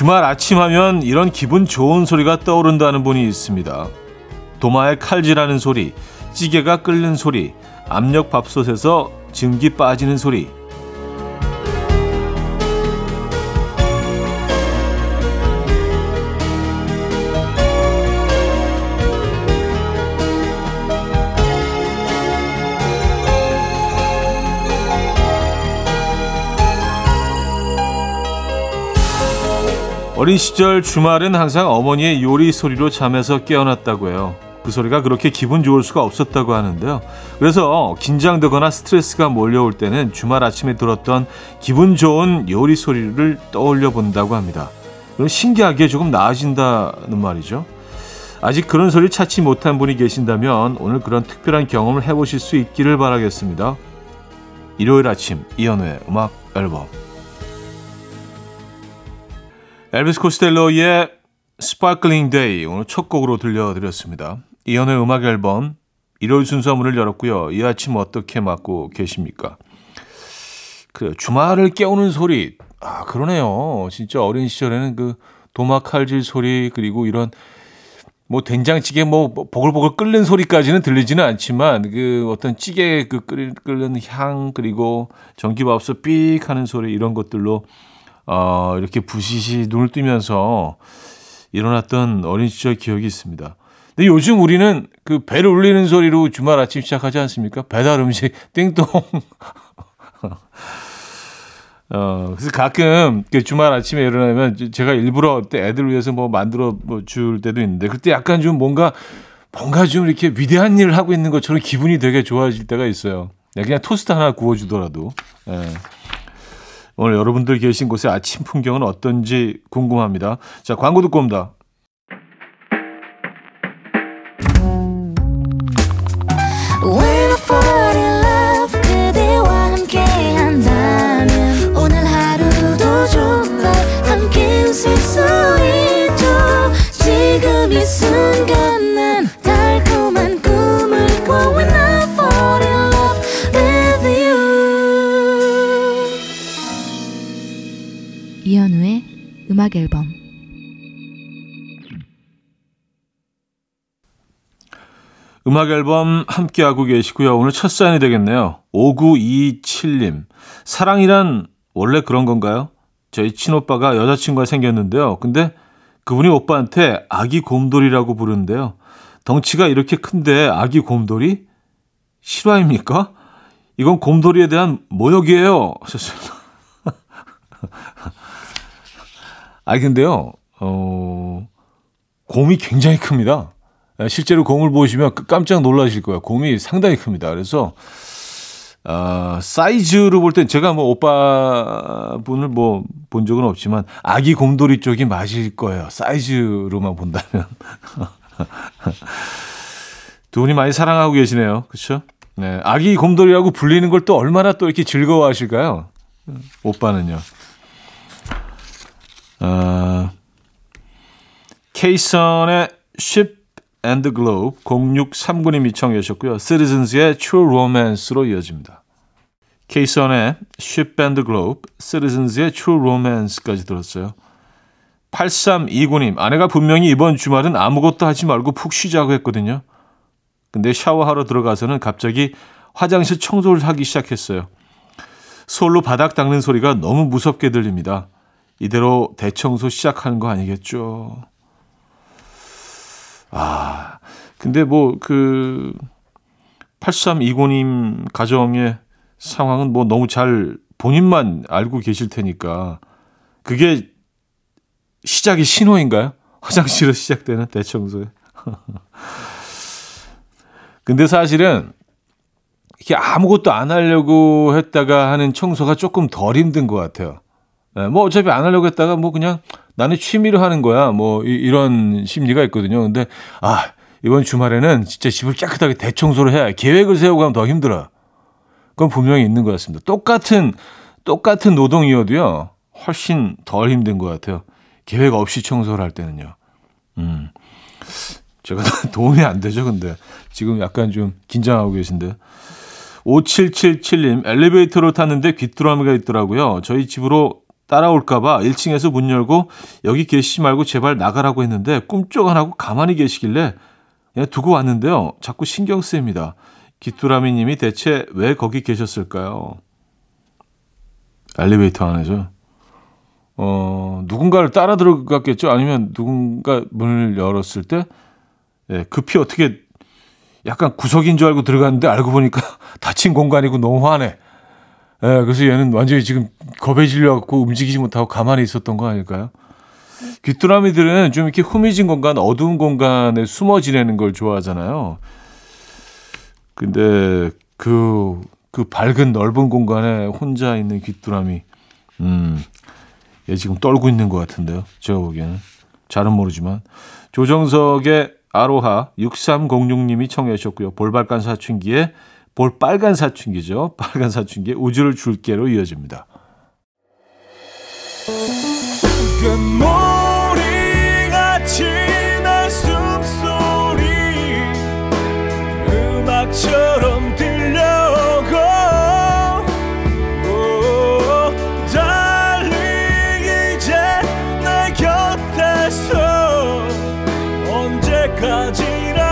주말 아침 하면 이런 기분 좋은 소리가 떠오른다는 분이 있습니다. 도마에 칼질하는 소리, 찌개가 끓는 소리, 압력 밥솥에서 증기 빠지는 소리. 어린 시절 주말은 항상 어머니의 요리 소리로 잠에서 깨어났다고 해요. 그 소리가 그렇게 기분 좋을 수가 없었다고 하는데요. 그래서 긴장되거나 스트레스가 몰려올 때는 주말 아침에 들었던 기분 좋은 요리 소리를 떠올려 본다고 합니다. 그럼 신기하게 조금 나아진다는 말이죠. 아직 그런 소리 찾지 못한 분이 계신다면 오늘 그런 특별한 경험을 해보실 수 있기를 바라겠습니다. 일요일 아침 이연우의 음악 앨범 엘비스 코스텔로의 Sparkling Day 오늘 첫 곡으로 들려드렸습니다. 이연의 음악 앨범 일요일 순서 문을 열었고요. 이 아침 어떻게 맞고 계십니까? 그 주말을 깨우는 소리 아 그러네요. 진짜 어린 시절에는 그 도마 칼질 소리 그리고 이런 뭐 된장찌개 뭐 보글보글 끓는 소리까지는 들리지는 않지만 그 어떤 찌개 그 끓는 향 그리고 전기밥솥 삑 하는 소리 이런 것들로 어, 이렇게 부시시 눈을 뜨면서 일어났던 어린 시절 기억이 있습니다. 근데 요즘 우리는 그 배를 울리는 소리로 주말 아침 시작하지 않습니까? 배달 음식 띵동. 어, 그래서 가끔 그 주말 아침에 일어나면 제가 일부러 애들 위해서 뭐 만들어 줄 때도 있는데 그때 약간 좀 뭔가 뭔가 좀 이렇게 위대한 일을 하고 있는 것처럼 기분이 되게 좋아질 때가 있어요. 그냥 토스트 하나 구워주더라도. 예. 오늘 여러분들 계신 곳의 아침 풍경은 어떤지 궁금합니다. 자, 광고 듣고 옵니다. 음악 앨범 음악 앨범 함께하고 계시고요. 오늘 첫 사연이 되겠네요. 5927님. 사랑이란 원래 그런 건가요? 저희 친오빠가 여자친구가 생겼는데요. 근데 그분이 오빠한테 아기 곰돌이라고 부르는데요. 덩치가 이렇게 큰데 아기 곰돌이? 실화입니까? 이건 곰돌이에 대한 모욕이에요. 하셨습니다. 아 근데요, 어, 곰이 굉장히 큽니다. 예, 실제로 곰을 보시면 그 깜짝 놀라실 거예요. 곰이 상당히 큽니다. 그래서, 어, 사이즈로 볼 땐 제가 뭐 오빠 분을 뭐 본 적은 없지만 아기 곰돌이 쪽이 맞을 거예요. 사이즈로만 본다면. 두 분이 많이 사랑하고 계시네요. 그렇죠? 네, 아기 곰돌이라고 불리는 걸 또 얼마나 또 이렇게 즐거워하실까요? 오빠는요. 어, 케이선의 Ship and the Globe 0639님이 청해 주셨고요. Citizens의 True Romance로 이어집니다. 케이선의 Ship and the Globe, Citizens의 True Romance까지 들었어요. 8329님, 아내가 분명히 이번 주말은 아무것도 하지 말고 푹 쉬자고 했거든요. 근데 샤워하러 들어가서는 갑자기 화장실 청소를 하기 시작했어요. 솔로 바닥 닦는 소리가 너무 무섭게 들립니다. 이대로 대청소 시작하는 거 아니겠죠? 아, 근데 뭐, 그, 8320님 가정의 상황은 뭐 너무 잘 본인만 알고 계실 테니까, 그게 시작이 신호인가요? 화장실에서 시작되는 대청소에. 근데 사실은, 이렇게 아무것도 안 하려고 했다가 하는 청소가 조금 덜 힘든 것 같아요. 네, 뭐 어차피 안 하려고 했다가 뭐 그냥 나는 취미로 하는 거야. 뭐 이, 런 심리가 있거든요. 근데 아, 이번 주말에는 진짜 집을 깨끗하게 대청소를 해야 계획을 세우고 하면 더 힘들어. 그건 분명히 있는 것 같습니다. 똑같은 똑같은 노동이어도요. 훨씬 덜 힘든 것 같아요. 계획 없이 청소를 할 때는요. 음. 제가 도움이 안 되죠, 근데. 지금 약간 좀 긴장하고 계신데. 5777님, 엘리베이터로 탔는데 귀뚜라미가 있더라고요. 저희 집으로 따라올까봐 1층에서 문 열고 여기 계시지 말고 제발 나가라고 했는데 꿈쩍 안 하고 가만히 계시길래 그냥 두고 왔는데요. 자꾸 신경 쓰입니다. 기뚜라미 님이 대체 왜 거기 계셨을까요? 엘리베이터 안에서. 어, 누군가를 따라 들어갔겠죠? 아니면 누군가 문을 열었을 때, 예, 급히 어떻게 약간 구석인 줄 알고 들어갔는데 알고 보니까 닫힌 공간이고 너무 화내. 예, 그래서 얘는 완전히 지금 겁에 질려갖고 움직이지 못하고 가만히 있었던 거 아닐까요? 귀뚜라미들은 좀 이렇게 후미진 공간, 어두운 공간에 숨어 지내는 걸 좋아하잖아요. 근데 그, 그 밝은 넓은 공간에 혼자 있는 귀뚜라미, 음, 얘 지금 떨고 있는 것 같은데요. 제가 보기에는. 잘은 모르지만. 조정석의 아로하 6306님이 청해 주셨고요. 볼빨간 사춘기에 볼 빨간 사춘기죠. 빨간 사춘기에 우주를 줄게로 이어집니다. 곁에서 언제까지나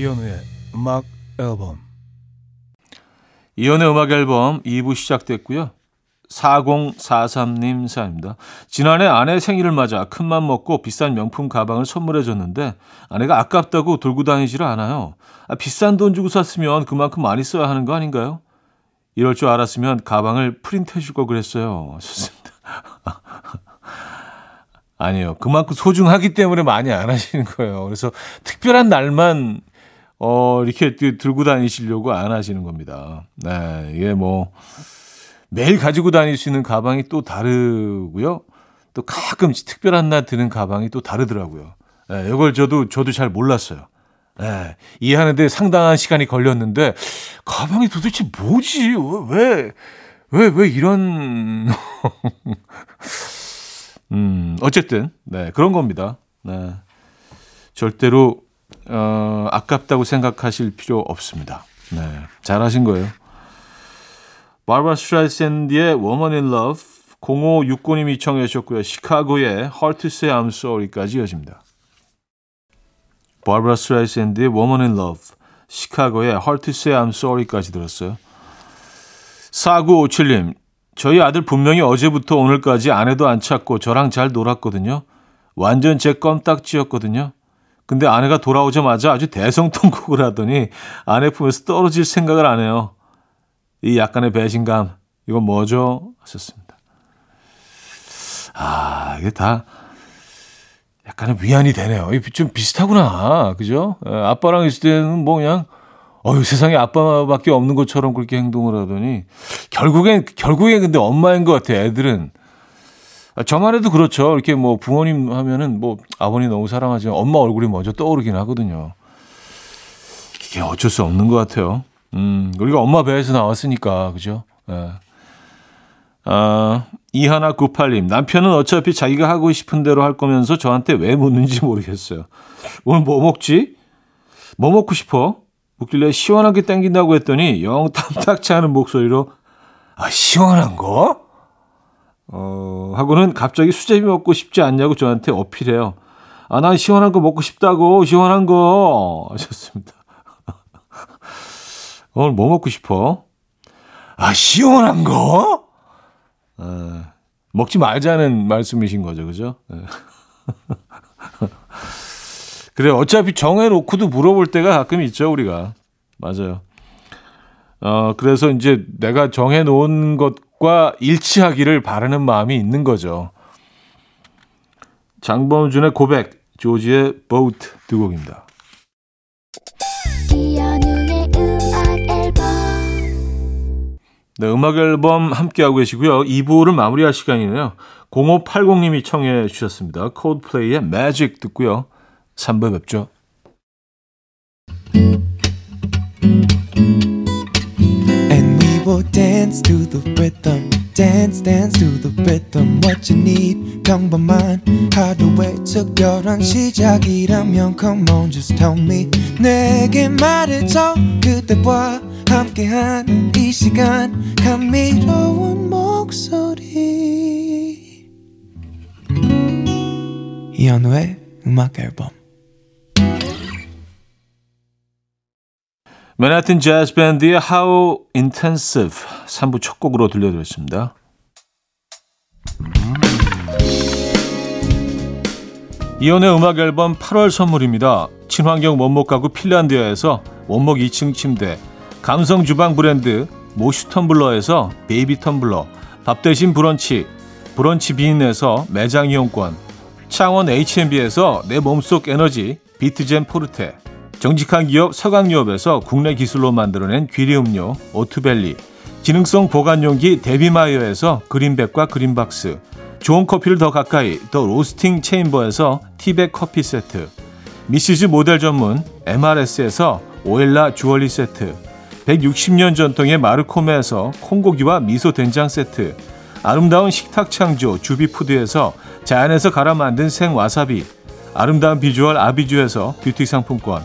이현우의 음악 앨범 이연의 음악 앨범 2부 시작됐고요. 4043님 사입니다. 지난해 아내 생일을 맞아 큰맘 먹고 비싼 명품 가방을 선물해 줬는데 아내가 아깝다고 들고 다니지를 않아요. 아, 비싼 돈 주고 샀으면 그만큼 많이 써야 하는 거 아닌가요? 이럴 줄 알았으면 가방을 프린트해 줄 걸 그랬어요. 좋습니다. 아니요. 그만큼 소중하기 때문에 많이 안 하시는 거예요. 그래서 특별한 날만 어, 이렇게 들고 다니시려고 안 하시는 겁니다. 네, 이게 뭐, 매일 가지고 다닐 수 있는 가방이 또 다르고요. 또 가끔 특별한 날 드는 가방이 또 다르더라고요. 네, 이걸 저도, 저도 잘 몰랐어요. 네, 이해하는데 상당한 시간이 걸렸는데, 가방이 도대체 뭐지? 왜, 왜, 왜 이런, 음, 어쨌든, 네, 그런 겁니다. 네. 절대로 어, 아깝다고 생각하실 필요 없습니다. 네, 잘하신 거예요. 바르바 스트라이샌드의 Woman in Love 0569님이 청해 주셨고요. 시카고의 Say I'm Sorry까지 이어집니다. 바브라 스트라이샌드의 Woman in Love 시카고의 Say I'm Sorry까지 들었어요. 4957님 저희 아들 분명히 어제부터 오늘까지 아내도 안 찾고 저랑 잘 놀았거든요. 완전 제 껌딱지였거든요. 근데 아내가 돌아오자마자 아주 대성통곡을 하더니 아내 품에서 떨어질 생각을 안 해요. 이 약간의 배신감, 이건 뭐죠? 하셨습니다. 아, 이게 다 약간의 위안이 되네요. 좀 비슷하구나. 그죠? 예, 아빠랑 있을 때는 뭐 그냥, 어휴, 세상에 아빠밖에 없는 것처럼 그렇게 행동을 하더니, 결국엔, 결국엔 근데 엄마인 것 같아, 애들은. 아, 저만 해도 그렇죠. 이렇게 뭐 부모님 하면은 뭐 아버님 너무 사랑하지만 엄마 얼굴이 먼저 떠오르긴 하거든요. 이게 어쩔 수 없는 것 같아요. 음, 우리가 엄마 배에서 나왔으니까, 그죠? 예. 아, 이하나 98님. 남편은 어차피 자기가 하고 싶은 대로 할 거면서 저한테 왜 묻는지 모르겠어요. 오늘 뭐 먹지? 뭐 먹고 싶어? 묻길래 시원하게 땡긴다고 했더니 영 탐탁치 않은 목소리로 아, 시원한 거? 어, 하고는 갑자기 수제비 먹고 싶지 않냐고 저한테 어필해요. 아, 난 시원한 거 먹고 싶다고, 시원한 거. 하셨습니다. 오늘 뭐 먹고 싶어? 아, 시원한 거? 어, 먹지 말자는 말씀이신 거죠, 그죠? 네. 그래, 어차피 정해놓고도 물어볼 때가 가끔 있죠, 우리가. 맞아요. 어, 그래서 이제 내가 정해놓은 것 과 일치하기를 바라는 마음이 있는 거죠. 장범준의 고백, 조지의 보트 두 곡입니다. 네, 음악 앨범 함께하고 계시고요. 2부를 마무리할 시간이네요. 0580님이 청해 주셨습니다. 코드플레이의 매직 듣고요. 3부 뵙죠. Dance to the rhythm dance dance to the rhythm what you need 평범한 하루의 특별한 시작이라면 come on just tell me 내게 말해줘 그대와 함께한 이 시간 감미로운 목소리 이현우의 음악 앨범 맨하튼 재즈 밴드의 How Intensive 3부 첫 곡으로 들려드렸습니다. 이연의 음악 앨범 8월 선물입니다. 친환경 원목 가구 핀란드에서 원목 2층 침대, 감성 주방 브랜드 모슈 텀블러에서 베이비 텀블러, 밥 대신 브런치, 브런치 빈에서 매장 이용권, 창원 H&B에서 내 몸속 에너지 비트젠 포르테, 정직한 기업 서강유업에서 국내 기술로 만들어낸 귀리 음료 오트벨리, 기능성 보관용기 데비마이어에서 그린백과 그린박스, 좋은 커피를 더 가까이 더 로스팅 체인버에서 티백 커피 세트, 미시즈 모델 전문 MRS에서 오엘라 주얼리 세트, 160년 전통의 마루코메에서 콩고기와 미소 된장 세트, 아름다운 식탁 창조 주비푸드에서 자연에서 갈아 만든 생와사비, 아름다운 비주얼 아비주에서 뷰티 상품권,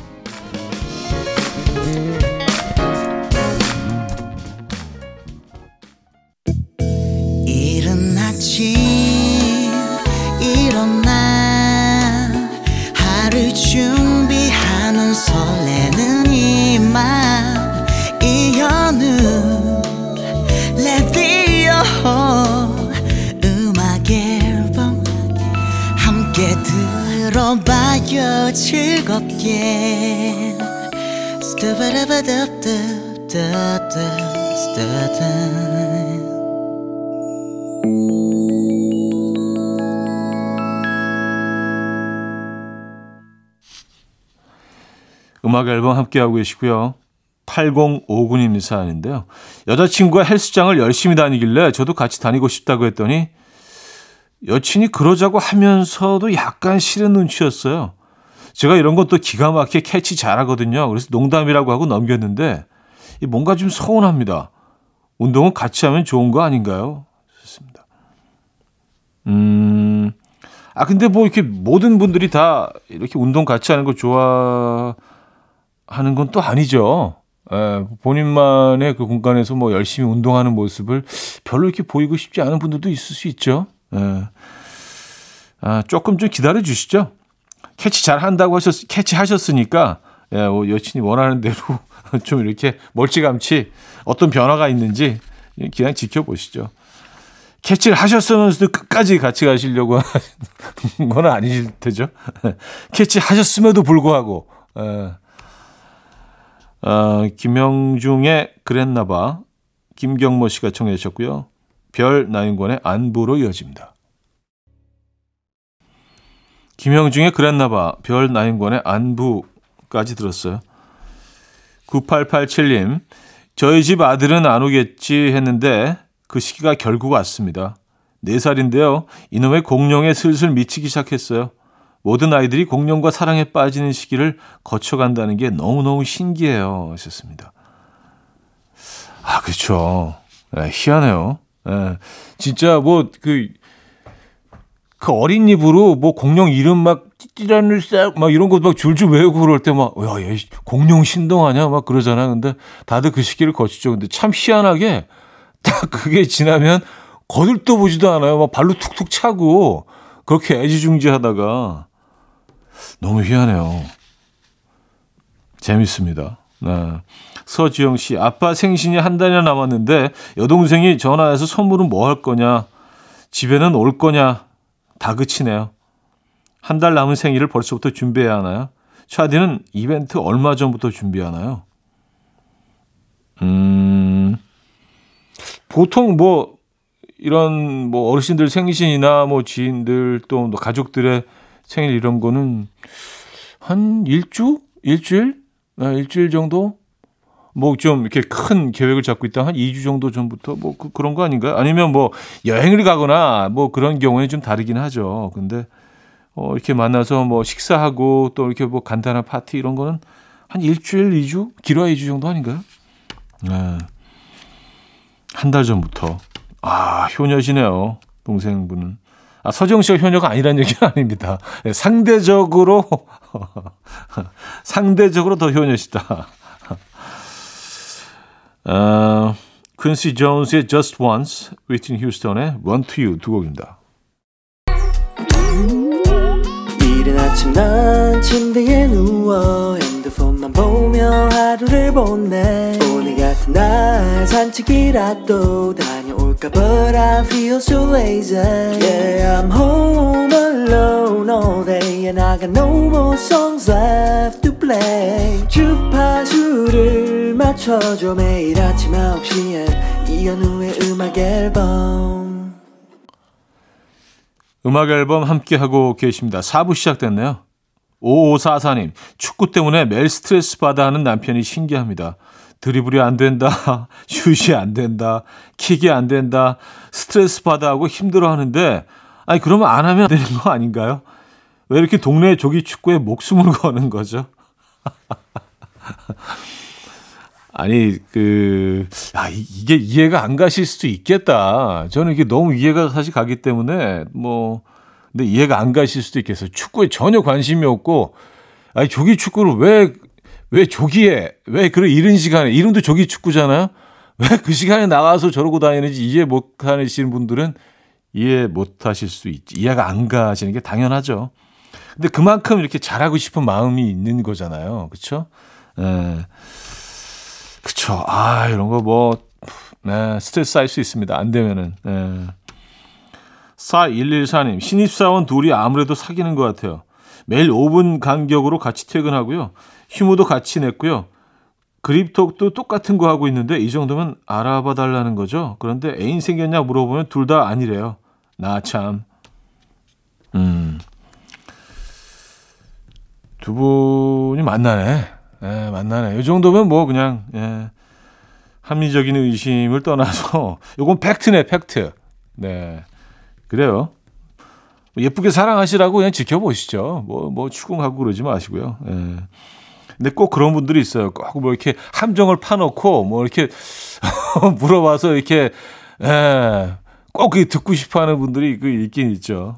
음악 앨범 함께하고 계시고요. 8059님 사연인데요. 여자친구가 헬스장을 열심히 다니길래 저도 같이 다니고 싶다고 했더니 여친이 그러자고 하면서도 약간 싫은 눈치였어요. 제가 이런 것도 기가 막히게 캐치 잘하거든요. 그래서 농담이라고 하고 넘겼는데 뭔가 좀 서운합니다. 운동은 같이 하면 좋은 거 아닌가요? 좋습니다. 음, 아, 근데 뭐 이렇게 모든 분들이 다 이렇게 운동 같이 하는 거 좋아 하는 건 또 아니죠. 예, 본인만의 그 공간에서 뭐 열심히 운동하는 모습을 별로 이렇게 보이고 싶지 않은 분들도 있을 수 있죠. 예. 아, 조금 좀 기다려 주시죠. 캐치 잘 한다고 하셨, 캐치 하셨으니까, 예, 뭐 여친이 원하는 대로 좀 이렇게 멀찌감치 어떤 변화가 있는지 그냥 지켜보시죠. 캐치를 하셨으면서도 끝까지 같이 가시려고 하는 건 아니실 테죠. 캐치 하셨음에도 불구하고, 예. 어, 김영중의 그랬나봐 김경모 씨가 청해 주셨고요. 별 나윤권의 안부로 이어집니다. 김영중의 그랬나봐 별 나윤권의 안부까지 들었어요. 9887님 저희 집 아들은 안 오겠지 했는데 그 시기가 결국 왔습니다. 4살인데요. 이놈의 공룡에 슬슬 미치기 시작했어요. 모든 아이들이 공룡과 사랑에 빠지는 시기를 거쳐간다는 게 너무너무 신기해요. 하셨습니다. 아, 그렇죠. 네, 희한해요. 네, 진짜 뭐 그 그 어린 입으로 뭐 공룡 이름 막 찌라는 싹막 이런 거막 줄줄 외우고 그럴 때 막 야, 얘 공룡 신동하냐 막 그러잖아. 근데 다들 그 시기를 거치죠. 근데 참 희한하게 딱 그게 지나면 거들떠 보지도 않아요. 막 발로 툭툭 차고 그렇게 애지중지 하다가 너무 희한해요. 재밌습니다. 네. 서지영 씨, 아빠 생신이 한 달이나 남았는데 여동생이 전화해서 선물은 뭐 할 거냐, 집에는 올 거냐 다그치네요. 한 달 남은 생일을 벌써부터 준비해야 하나요? 차디는 이벤트 얼마 전부터 준비하나요? 음, 보통 뭐 이런 뭐 어르신들 생신이나 뭐 지인들 또뭐 가족들의 생일 이런 거는 한 일주? 일주일? 아, 일주일 정도? 뭐 좀 이렇게 큰 계획을 잡고 있다 한 2주 정도 전부터 뭐 그, 그런 거 아닌가요? 아니면 뭐 여행을 가거나 뭐 그런 경우에는 좀 다르긴 하죠. 근데 어 이렇게 만나서 뭐 식사하고 또 이렇게 뭐 간단한 파티 이런 거는 한 일주일, 2주? 길어야 2주 정도 아닌가요? 네. 한달 전부터. 아, 효녀시네요. 동생분은. 아, 서정 씨가 효녀가 아니라는 얘기는 아닙니다. 네, 상대적으로, 상대적으로 더 효녀시다. 어, 퀸시 존스의 Just Once, 위튼 휴스턴의 Run to You 두 곡입니다. 이른 아침 난 침대에 누워 핸드폰만 보며 하루를 보내 오늘 같은 날 산책이라도 다 녀올까 But I feel so lazy Yeah I'm home alone all day And I got no more songs left to play 주파수를 맞춰줘 매일 아침 9시에 이현우의 음악 앨범 음악 앨범 함께 하고 계십니다. 4부 시작됐네요. 5544님, 축구 때문에 매일 스트레스 받아 하는 남편이 신기합니다. 드리블이 안 된다, 슛이 안 된다, 킥이 안 된다, 스트레스 받아 하고 힘들어 하는데, 아니, 그러면 안 하면 되는 거 아닌가요? 왜 이렇게 동네 조기 축구에 목숨을 거는 거죠? 아니, 그, 아, 이게 이해가 안 가실 수도 있겠다. 저는 이게 너무 이해가 사실 가기 때문에, 뭐, 근데 이해가 안 가실 수도 있겠어요. 축구에 전혀 관심이 없고, 아니, 조기 축구를 왜, 왜 조기에, 왜 그런 이른 시간에, 이름도 조기 축구잖아요? 왜 그 시간에 나가서 저러고 다니는지 이해 못 하시는 분들은 이해 못 하실 수 있지. 이해가 안 가시는 게 당연하죠. 근데 그만큼 이렇게 잘하고 싶은 마음이 있는 거잖아요. 그쵸? 예. 그쵸. 아, 이런 거 뭐, 네, 스트레스 쌓일 수 있습니다. 안 되면은. 네. 4114님, 신입사원 둘이 아무래도 사귀는 것 같아요. 매일 5분 간격으로 같이 퇴근하고요. 휴무도 같이 냈고요. 그립톡도 똑같은 거 하고 있는데 이 정도면 알아봐 달라는 거죠. 그런데 애인 생겼냐 물어보면 둘 다 아니래요. 나 참. 음. 두 분이 만나네. 예, 만나네. 이 정도면 뭐 그냥 예, 합리적인 의심을 떠나서 요건 팩트네, 팩트. 네. 그래요. 예쁘게 사랑하시라고 그냥 지켜보시죠. 뭐, 뭐, 추궁하고 그러지 마시고요. 예. 근데 꼭 그런 분들이 있어요. 꼭 뭐 이렇게 함정을 파놓고 뭐 이렇게 물어봐서 이렇게, 예, 꼭 듣고 싶어 하는 분들이 그 있긴 있죠.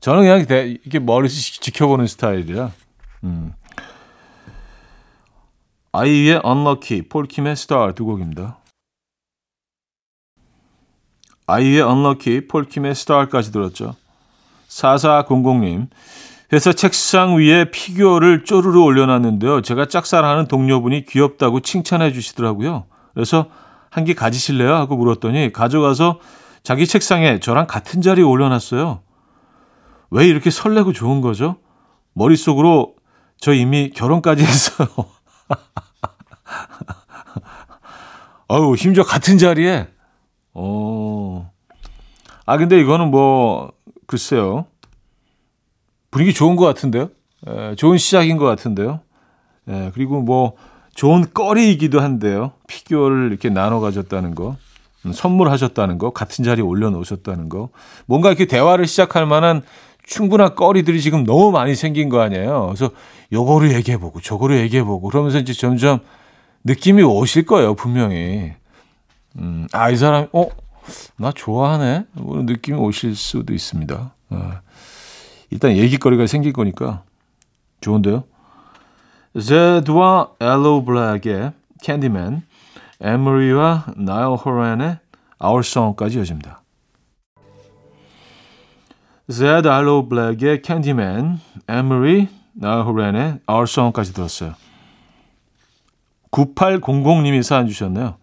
저는 그냥 대, 이렇게 머리에서 지켜보는 스타일이라. 음. 아이유의 Unlucky, 폴킴의 Star 두 곡입니다. 아이유의 Unlucky, 폴킴의 Star까지 들었죠. 4400님, 회사 책상 위에 피규어를 쪼르르 올려놨는데요. 제가 짝사랑하는 동료분이 귀엽다고 칭찬해 주시더라고요. 그래서 한 개 가지실래요? 하고 물었더니 가져가서 자기 책상에 저랑 같은 자리에 올려놨어요. 왜 이렇게 설레고 좋은 거죠? 머릿속으로 저 이미 결혼까지 했어요. 아유, 심지어 같은 자리에. 어. 아, 근데 이거는 뭐, 글쎄요. 분위기 좋은 것 같은데요. 에, 좋은 시작인 것 같은데요. 에, 그리고 뭐, 좋은 거리이기도 한데요. 피규어를 이렇게 나눠 가졌다는 거. 음, 선물하셨다는 거. 같은 자리에 올려놓으셨다는 거. 뭔가 이렇게 대화를 시작할 만한 충분한 거리들이 지금 너무 많이 생긴 거 아니에요. 그래서 요거를 얘기해보고 저거를 얘기해보고 그러면서 이제 점점 느낌이 오실 거예요, 분명히. 음, 아, 이 사람, 어, 나 좋아하네? 그런 느낌이 오실 수도 있습니다. 어. 일단 얘기거리가 생길 거니까 좋은데요. 제드와 엘로 블랙의 캔디맨, 에머리와 나일 호란의 Song까지 이어집니다. 제드 알로 블랙의 캔디맨, 에머리, 나일 호란의 Song까지 들었어요. 9800님이 사연 주셨네요.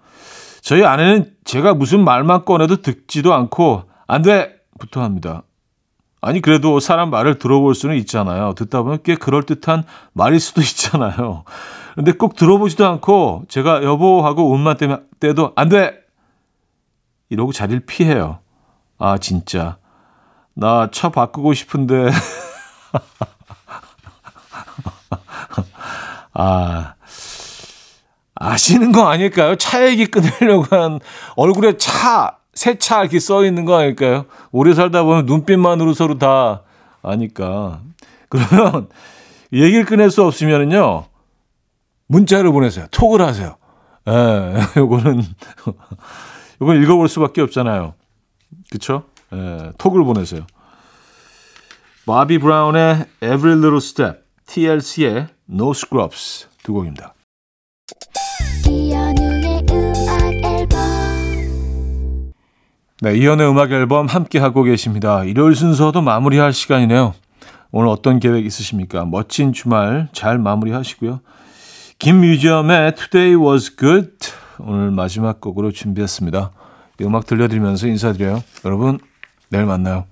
저희 아내는 제가 무슨 말만 꺼내도 듣지도 않고 안 돼! 부터 합니다. 아니 그래도 사람 말을 들어볼 수는 있잖아요. 듣다 보면 꽤 그럴듯한 말일 수도 있잖아요. 근데 꼭 들어보지도 않고 제가 여보 하고 운만 떼면, 떼도 안 돼! 이러고 자리를 피해요. 아, 진짜. 나 차 바꾸고 싶은데. 아, 아시는 거 아닐까요? 차 얘기 끊으려고 한 얼굴에 차, 새차 이렇게 써 있는 거 아닐까요? 오래 살다 보면 눈빛만으로 서로 다 아니까. 그러면 얘기를 끊을 수 없으면은요, 문자를 보내세요. 톡을 하세요. 예, 요거는, 요건 읽어볼 수밖에 없잖아요. 그쵸? 예, 톡을 보내세요. 바비 브라운의 Every Little Step, TLC의 No Scrubs 두 곡입니다. 네, 이연의 음악 앨범 함께 하고 계십니다. 일요일 순서도 마무리할 시간이네요. 오늘 어떤 계획 있으십니까? 멋진 주말 잘 마무리하시고요. 김뮤지엄의 Today Was Good 오늘 마지막 곡으로 준비했습니다. 이 음악 들려드리면서 인사드려요. 여러분 내일 만나요.